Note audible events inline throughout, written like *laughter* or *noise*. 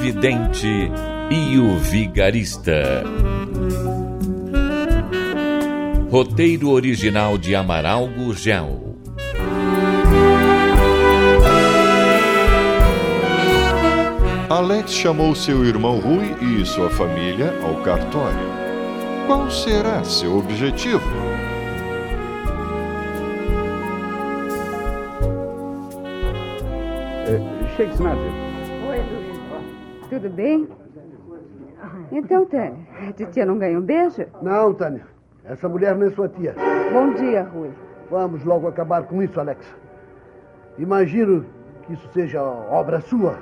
Vidente e o Vigarista. Roteiro original de Amaral Gurgel. Alex chamou seu irmão Rui e sua família ao cartório. Qual será seu objetivo? É, Luiz. Tudo bem? Então, Tânia, a titia não ganha um beijo? Não, Tânia. Essa mulher não é sua tia. Bom dia, Rui. Vamos logo acabar com isso, Alex. Imagino que isso seja obra sua.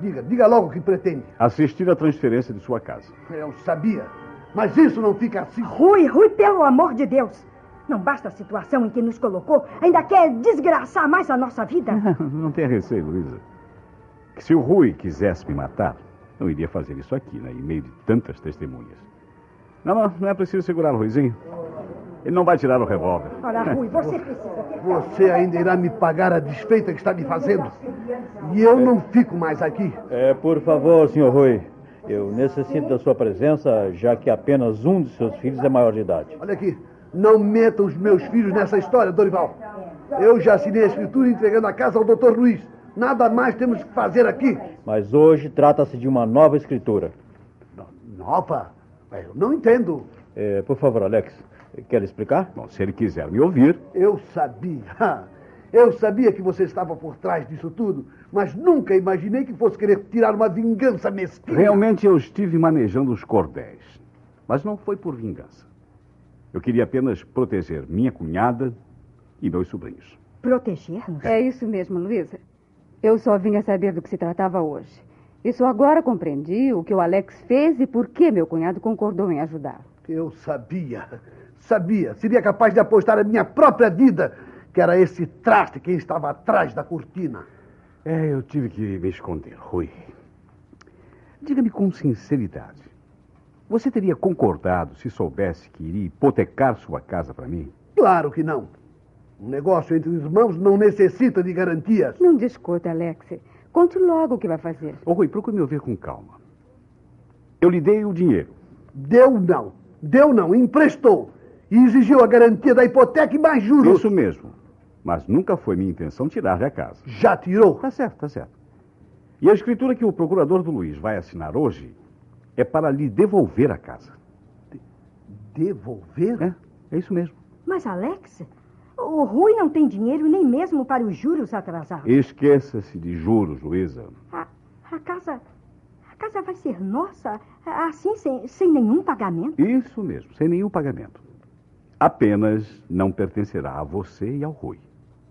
Diga, diga logo o que pretende. Assistir à transferência de sua casa. Eu sabia. Mas isso não fica assim. Rui, Rui, pelo amor de Deus. Não basta a situação em que nos colocou, ainda quer desgraçar mais a nossa vida. *laughs* não tenha receio, Luísa. Que se o Rui quisesse me matar, não iria fazer isso aqui, né, em meio de tantas testemunhas. Não, não, não é preciso segurar o Ruizinho. Ele não vai tirar o revólver. Ora, Rui, você precisa Você ainda irá me pagar a desfeita que está me fazendo. E eu não fico mais aqui. É, por favor, senhor Rui. Eu necessito da sua presença, já que apenas um de seus filhos é maior de idade. Olha aqui, não meta os meus filhos nessa história, Dorival. Eu já assinei a escritura entregando a casa ao doutor Luiz. Nada mais temos que fazer aqui. Mas hoje trata-se de uma nova escritura. Nova? Eu não entendo. É, por favor, Alex, quer explicar? Bom, se ele quiser me ouvir. Eu sabia. *laughs* Eu sabia que você estava por trás disso tudo, mas nunca imaginei que fosse querer tirar uma vingança mesquinha. Realmente eu estive manejando os cordéis. Mas não foi por vingança. Eu queria apenas proteger minha cunhada e meus sobrinhos. Proteger-nos? É isso mesmo, Luísa. Eu só vinha saber do que se tratava hoje. E só agora compreendi o que o Alex fez e por que meu cunhado concordou em ajudar. Eu sabia. Sabia. Seria capaz de apostar a minha própria vida que era esse traste quem estava atrás da cortina. É, eu tive que me esconder, Rui. Diga-me com sinceridade. Você teria concordado se soubesse que iria hipotecar sua casa para mim? Claro que não. Um negócio entre irmãos não necessita de garantias. Não discuta, Alex. Conte logo o que vai fazer. Ô, Rui, procure me ouvir com calma. Eu lhe dei o dinheiro. Deu não. Deu não. Emprestou. E exigiu a garantia da hipoteca e mais juros. Isso mesmo. Mas nunca foi minha intenção tirar da casa. Já tirou? Tá certo, tá certo. E a escritura que o procurador do Luiz vai assinar hoje é para lhe devolver a casa. De devolver? É, é isso mesmo. Mas, Alex, o Rui não tem dinheiro nem mesmo para os juros atrasados. Esqueça-se de juros, Luísa. A, a casa. A casa vai ser nossa, assim, sem, sem nenhum pagamento? Isso mesmo, sem nenhum pagamento. Apenas não pertencerá a você e ao Rui.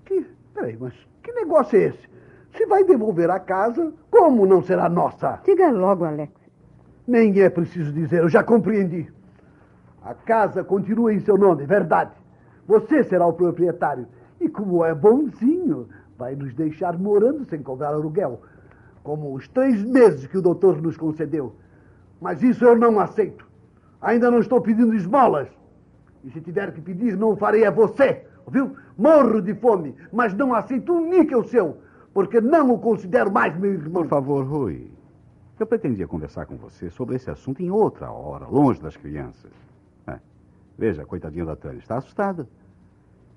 Que? Peraí, mas que negócio é esse? Se vai devolver a casa, como não será nossa? Diga logo, Alex. Nem é preciso dizer, eu já compreendi. A casa continua em seu nome, verdade. Você será o proprietário. E como é bonzinho, vai nos deixar morando sem cobrar aluguel. Como os três meses que o doutor nos concedeu. Mas isso eu não aceito. Ainda não estou pedindo esmolas. E se tiver que pedir, não farei a você. Ouviu? Morro de fome, mas não aceito um níquel seu, porque não o considero mais meu irmão. Por favor, Rui. Eu pretendia conversar com você sobre esse assunto em outra hora, longe das crianças. É. Veja, coitadinha da Tânia está assustada.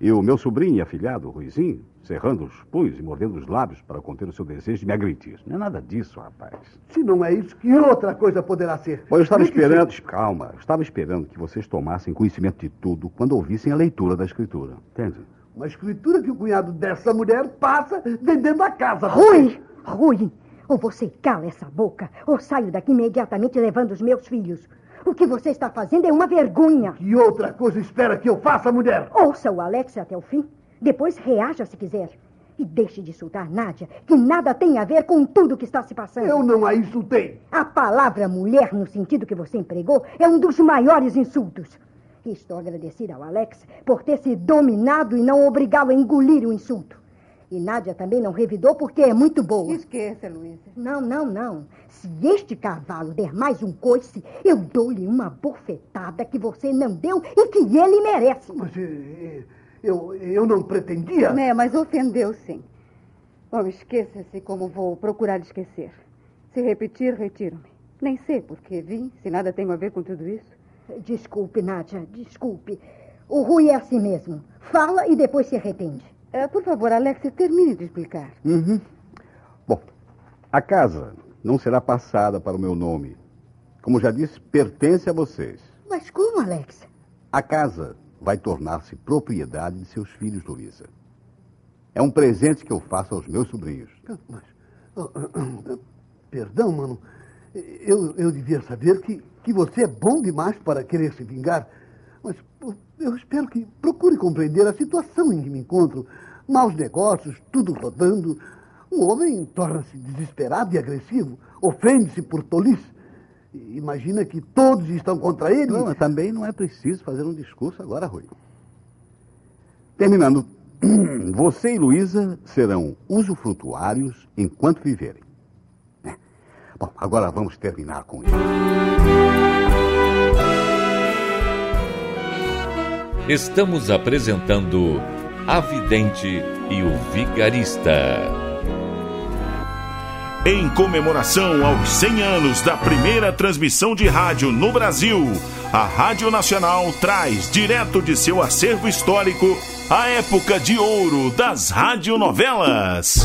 E o meu sobrinho e afilhado, o Ruizinho, cerrando os punhos e mordendo os lábios para conter o seu desejo de me agredir. Não é nada disso, rapaz. Se não é isso, que outra coisa poderá ser? Bom, eu estava Nem que esperando. Calma, eu estava esperando que vocês tomassem conhecimento de tudo quando ouvissem a leitura da escritura. Entende? Uma escritura que o cunhado dessa mulher passa vendendo a casa. Rui! Rui! Ou você cala essa boca, ou saio daqui imediatamente levando os meus filhos. O que você está fazendo é uma vergonha. Que outra coisa espera que eu faça, mulher? Ouça o Alex até o fim. Depois reaja se quiser. E deixe de insultar Nádia, que nada tem a ver com tudo que está se passando. Eu não a insultei. A palavra mulher, no sentido que você empregou, é um dos maiores insultos. E estou agradecida ao Alex por ter se dominado e não obrigá-lo a engolir o insulto. E Nádia também não revidou porque é muito boa. Esqueça, Luísa. Não, não, não. Se este cavalo der mais um coice, eu dou-lhe uma bofetada que você não deu e que ele merece. Mas eh, eu, eu não pretendia. É, mas ofendeu sim. Bom, esqueça-se como vou procurar esquecer. Se repetir, retiro-me. Nem sei por que vim, se nada tem a ver com tudo isso. Desculpe, Nádia, desculpe. O Rui é assim mesmo. Fala e depois se arrepende. É, por favor, Alex, termine de explicar. Uhum. Bom, a casa não será passada para o meu nome. Como já disse, pertence a vocês. Mas como, Alex? A casa vai tornar-se propriedade de seus filhos, Luísa. É um presente que eu faço aos meus sobrinhos. Mas, oh, oh, oh, perdão, mano. Eu, eu devia saber que, que você é bom demais para querer se vingar. Mas eu espero que procure compreender a situação em que me encontro. Maus negócios, tudo rodando. Um homem torna-se desesperado e agressivo, ofende-se por tolice. Imagina que todos estão contra ele. Não, também não é preciso fazer um discurso agora, Rui. Terminando, *clears throat* você e Luísa serão usufrutuários enquanto viverem. É. Bom, agora vamos terminar com isso. Estamos apresentando A Vidente e o Vigarista. Em comemoração aos 100 anos da primeira transmissão de rádio no Brasil, a Rádio Nacional traz direto de seu acervo histórico a época de ouro das radionovelas.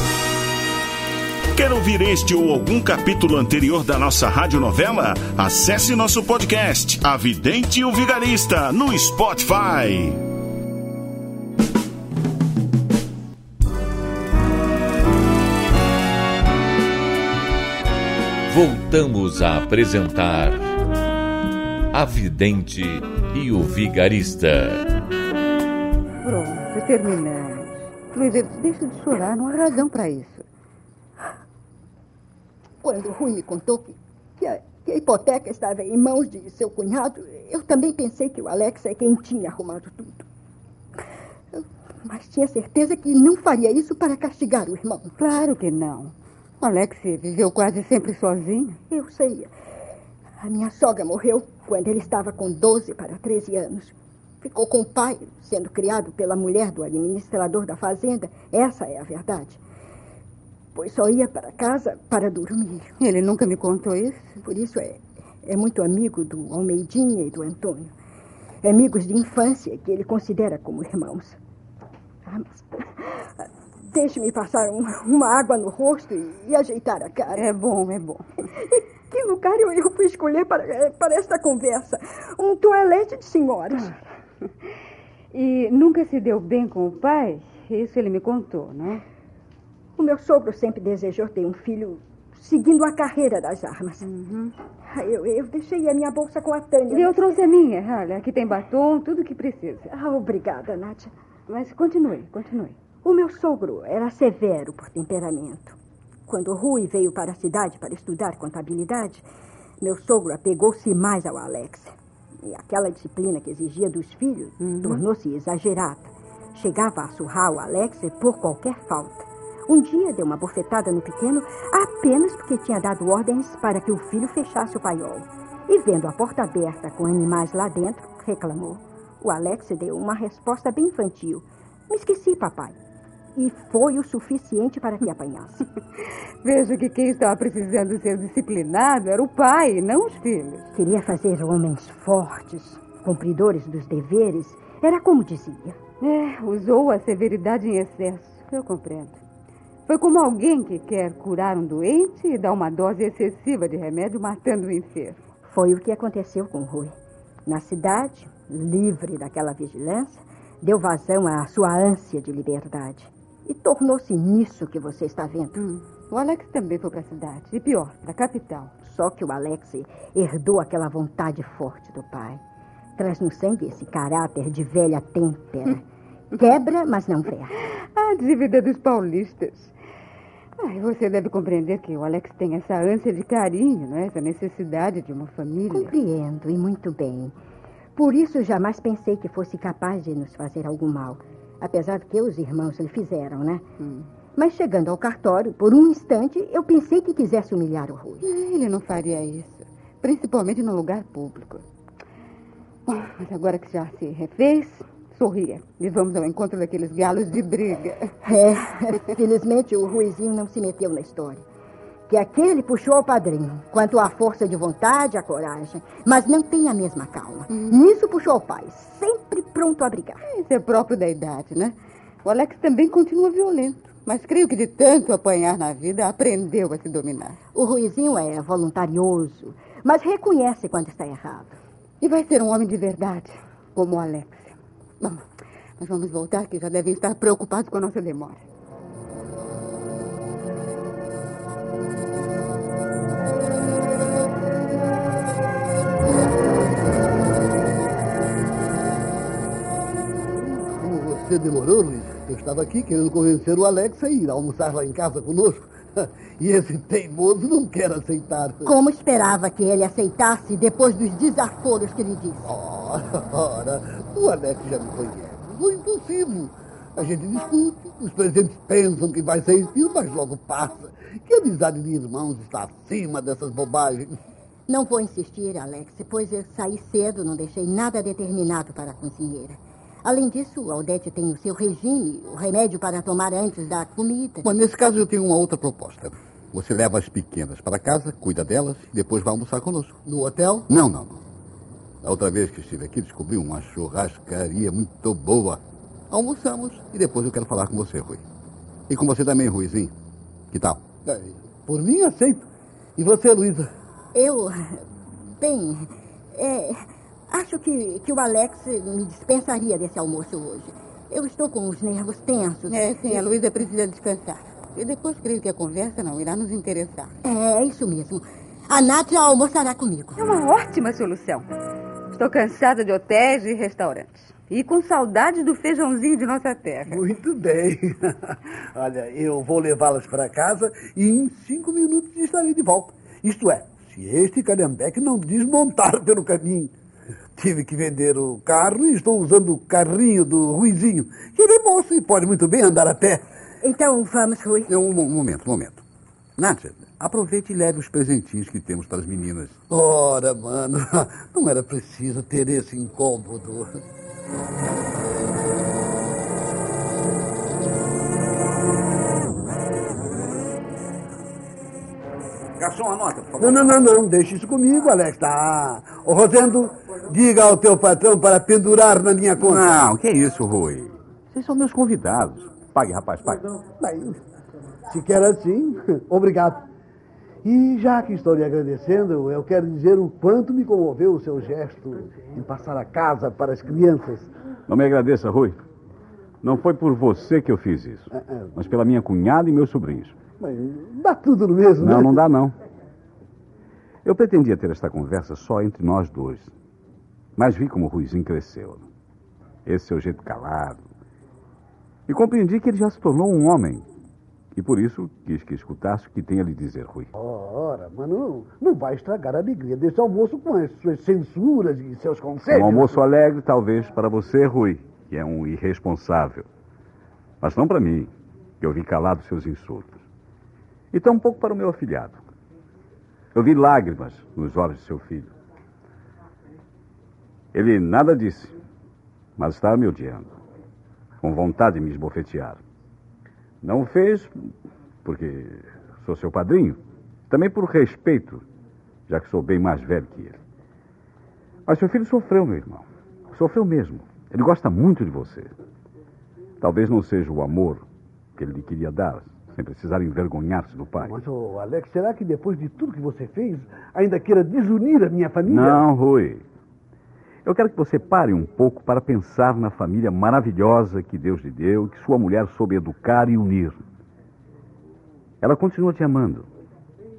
Quer ouvir este ou algum capítulo anterior da nossa radionovela? Acesse nosso podcast, A Vidente e o Vigarista, no Spotify. Voltamos a apresentar A Vidente e o Vigarista. Pronto, terminamos. Luísa, deixa de chorar, não há razão para isso. Quando o Rui me contou que, que, a, que a hipoteca estava em mãos de seu cunhado, eu também pensei que o Alex é quem tinha arrumado tudo. Mas tinha certeza que não faria isso para castigar o irmão. Claro que não. O Alex viveu quase sempre sozinho. Eu sei. A minha sogra morreu quando ele estava com 12 para 13 anos. Ficou com o pai, sendo criado pela mulher do administrador da fazenda. Essa é a verdade pois só ia para casa para dormir. Ele nunca me contou isso? Por isso é, é muito amigo do Almeidinha e do Antônio. Amigos de infância que ele considera como irmãos. Ah, mas... Deixe-me passar um, uma água no rosto e, e, ajeitar a cara. É bom, é bom. *laughs* que lugar eu, eu fui escolher para, para esta conversa? Um toalete de senhoras. E nunca se deu bem com o pai? Isso ele me contou, não? O meu sogro sempre desejou ter um filho seguindo a carreira das armas. Uhum. Eu, eu deixei a minha bolsa com a Tânia. E eu trouxe a minha. Olha, aqui tem batom, tudo o que precisa. Ah, obrigada, Nádia. Mas continue, continue. O meu sogro era severo por temperamento. Quando Rui veio para a cidade para estudar contabilidade, meu sogro apegou-se mais ao Alex. E aquela disciplina que exigia dos filhos uhum. tornou-se exagerada. Chegava a surrar o Alex por qualquer falta. Um dia deu uma bofetada no pequeno apenas porque tinha dado ordens para que o filho fechasse o paiol. E vendo a porta aberta com animais lá dentro, reclamou. O Alex deu uma resposta bem infantil. Me esqueci, papai. E foi o suficiente para que apanhasse. *laughs* Vejo que quem estava precisando ser disciplinado era o pai, não os filhos. Queria fazer homens fortes, cumpridores dos deveres. Era como dizia. É, usou a severidade em excesso. Eu compreendo. Foi como alguém que quer curar um doente e dá uma dose excessiva de remédio matando o enfermo. Foi o que aconteceu com Rui. Na cidade, livre daquela vigilância, deu vazão à sua ânsia de liberdade. E tornou-se nisso que você está vendo. Hum. O Alex também foi para a cidade. E pior, para a capital. Só que o Alex herdou aquela vontade forte do pai. Traz no sangue esse caráter de velha têmpera. *laughs* Quebra, mas não ferra. A dívida dos paulistas. Ai, você deve compreender que o Alex tem essa ânsia de carinho, não é? Essa necessidade de uma família. Compreendo, e muito bem. Por isso jamais pensei que fosse capaz de nos fazer algum mal. Apesar de que os irmãos lhe fizeram, né? Hum. Mas chegando ao cartório, por um instante, eu pensei que quisesse humilhar o Rui. Ele não faria isso. Principalmente no lugar público. Bom, mas agora que já se refez, sorria. E vamos ao encontro daqueles galos de briga. É, felizmente o Ruizinho não se meteu na história. Que aquele puxou o padrinho, quanto à força de vontade, a coragem, mas não tem a mesma calma. Nisso puxou o pai, sempre pronto a brigar. Isso é próprio da idade, né? O Alex também continua violento. Mas creio que de tanto apanhar na vida, aprendeu a se dominar. O Ruizinho é voluntarioso, mas reconhece quando está errado. E vai ser um homem de verdade, como o Alex. Bom, mas vamos voltar, que já devem estar preocupados com a nossa demora. Você demorou, Luiz? Eu estava aqui querendo convencer o Alex a ir almoçar lá em casa conosco. *laughs* E esse teimoso não quer aceitar. Como esperava que ele aceitasse depois dos desaforos que lhe disse? Ora, ora, o Alex já me conhece. Foi impossível. A gente discute, os presentes pensam que vai ser mas logo passa. Que amizade de irmãos está acima dessas bobagens. Não vou insistir, Alex, pois eu saí cedo, não deixei nada determinado para a cozinheira. Além disso, o Aldete tem o seu regime, o remédio para tomar antes da comida. Mas nesse caso eu tenho uma outra proposta. Você leva as pequenas para casa, cuida delas e depois vai almoçar conosco. No hotel? Não, não, não. Da outra vez que estive aqui, descobri uma churrascaria muito boa. Almoçamos e depois eu quero falar com você, Rui. E com você também, Ruizinho. Que tal? É, Por mim, aceito. E você, Luísa? Eu. Bem. é, acho que, que o Alex me dispensaria desse almoço hoje. Eu estou com os nervos tensos. É, sim, a Luísa precisa descansar. E depois creio que a conversa não irá nos interessar. É, é isso mesmo. A Nádia almoçará comigo. É uma ótima solução. Estou cansada de hotéis e restaurantes. E com saudade do feijãozinho de nossa terra. Muito bem. *laughs* Olha, eu vou levá-las para casa e em cinco minutos estarei de volta. Isto é, se este calhambeque não desmontar pelo caminho. Tive que vender o carro e estou usando o carrinho do Ruizinho. que Ele é moço e pode muito bem andar a pé. Então vamos, Rui. Um, um momento, um momento. Nádia, aproveite e leve os presentinhos que temos para as meninas. Ora, mano, *laughs* não era preciso ter esse incômodo. Garçom, anota, por Não, não, não, não. Deixe isso comigo, Alex. Tá. Ô, Rosendo, diga ao teu patrão para pendurar na minha conta. Não, que isso, Rui? Vocês são meus convidados. Pague, rapaz, pague. Bem, se quer assim, *laughs* obrigado. E já que estou lhe agradecendo, eu quero dizer o quanto me comoveu o seu gesto em passar a casa para as crianças. Não me agradeça, Rui. Não foi por você que eu fiz isso, É, é. mas pela minha cunhada e meus sobrinhos. Mas dá tudo no mesmo, Não, né? não dá, não. Eu pretendia ter esta conversa só entre nós dois. Mas vi como o Ruizinho cresceu. Esse seu jeito calado. E compreendi que ele já se tornou um homem. E por isso quis que escutasse o que tem a lhe dizer, Rui. Ora, mas não, não vai estragar a alegria desse almoço com as suas censuras e seus conselhos. Um almoço alegre, talvez, para você, Rui, que é um irresponsável. Mas não para mim, que eu vi calado seus insultos. E tampouco para o meu afilhado. Eu vi lágrimas nos olhos de seu filho. Ele nada disse, mas estava me odiando, com vontade de me esbofetear. Não o fez porque sou seu padrinho, também por respeito, já que sou bem mais velho que ele. Mas seu filho sofreu, meu irmão. Sofreu mesmo. Ele gosta muito de você. Talvez não seja o amor que ele lhe queria dar, sem precisar envergonhar-se do pai. Mas, ô, Alex, será que depois de tudo que você fez, ainda queira desunir a minha família? Não, Rui. Eu quero que você pare um pouco para pensar na família maravilhosa que Deus lhe deu, que sua mulher soube educar e unir. Ela continua te amando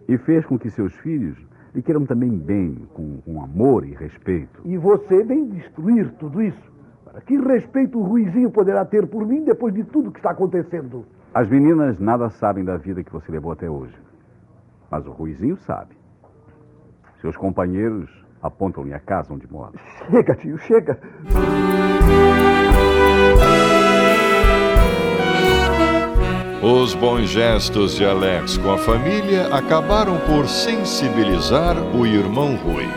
e fez com que seus filhos lhe queiram também bem, com, com amor e respeito. E você vem destruir tudo isso. Ora, que respeito o Ruizinho poderá ter por mim depois de tudo que está acontecendo? As meninas nada sabem da vida que você levou até hoje. Mas o Ruizinho sabe. Seus companheiros apontam-lhe a casa onde mora. Chega, tio, chega. Os bons gestos de Alex com a família acabaram por sensibilizar o irmão Rui.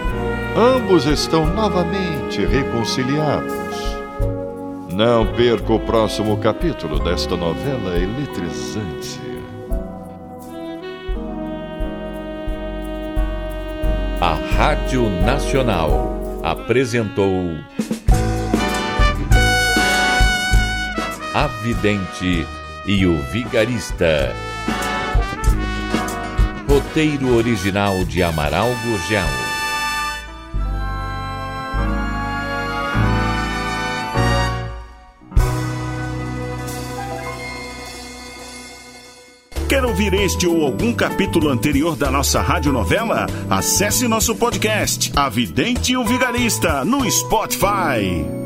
Ambos estão novamente reconciliados. Não perca o próximo capítulo desta novela eletrizante. A Rádio Nacional apresentou A Vidente e o Vigarista. Roteiro original de Amaral Gurgel. Ouvir este ou algum capítulo anterior da nossa radionovela? Acesse nosso podcast, A Vidente e o Vigarista, no Spotify.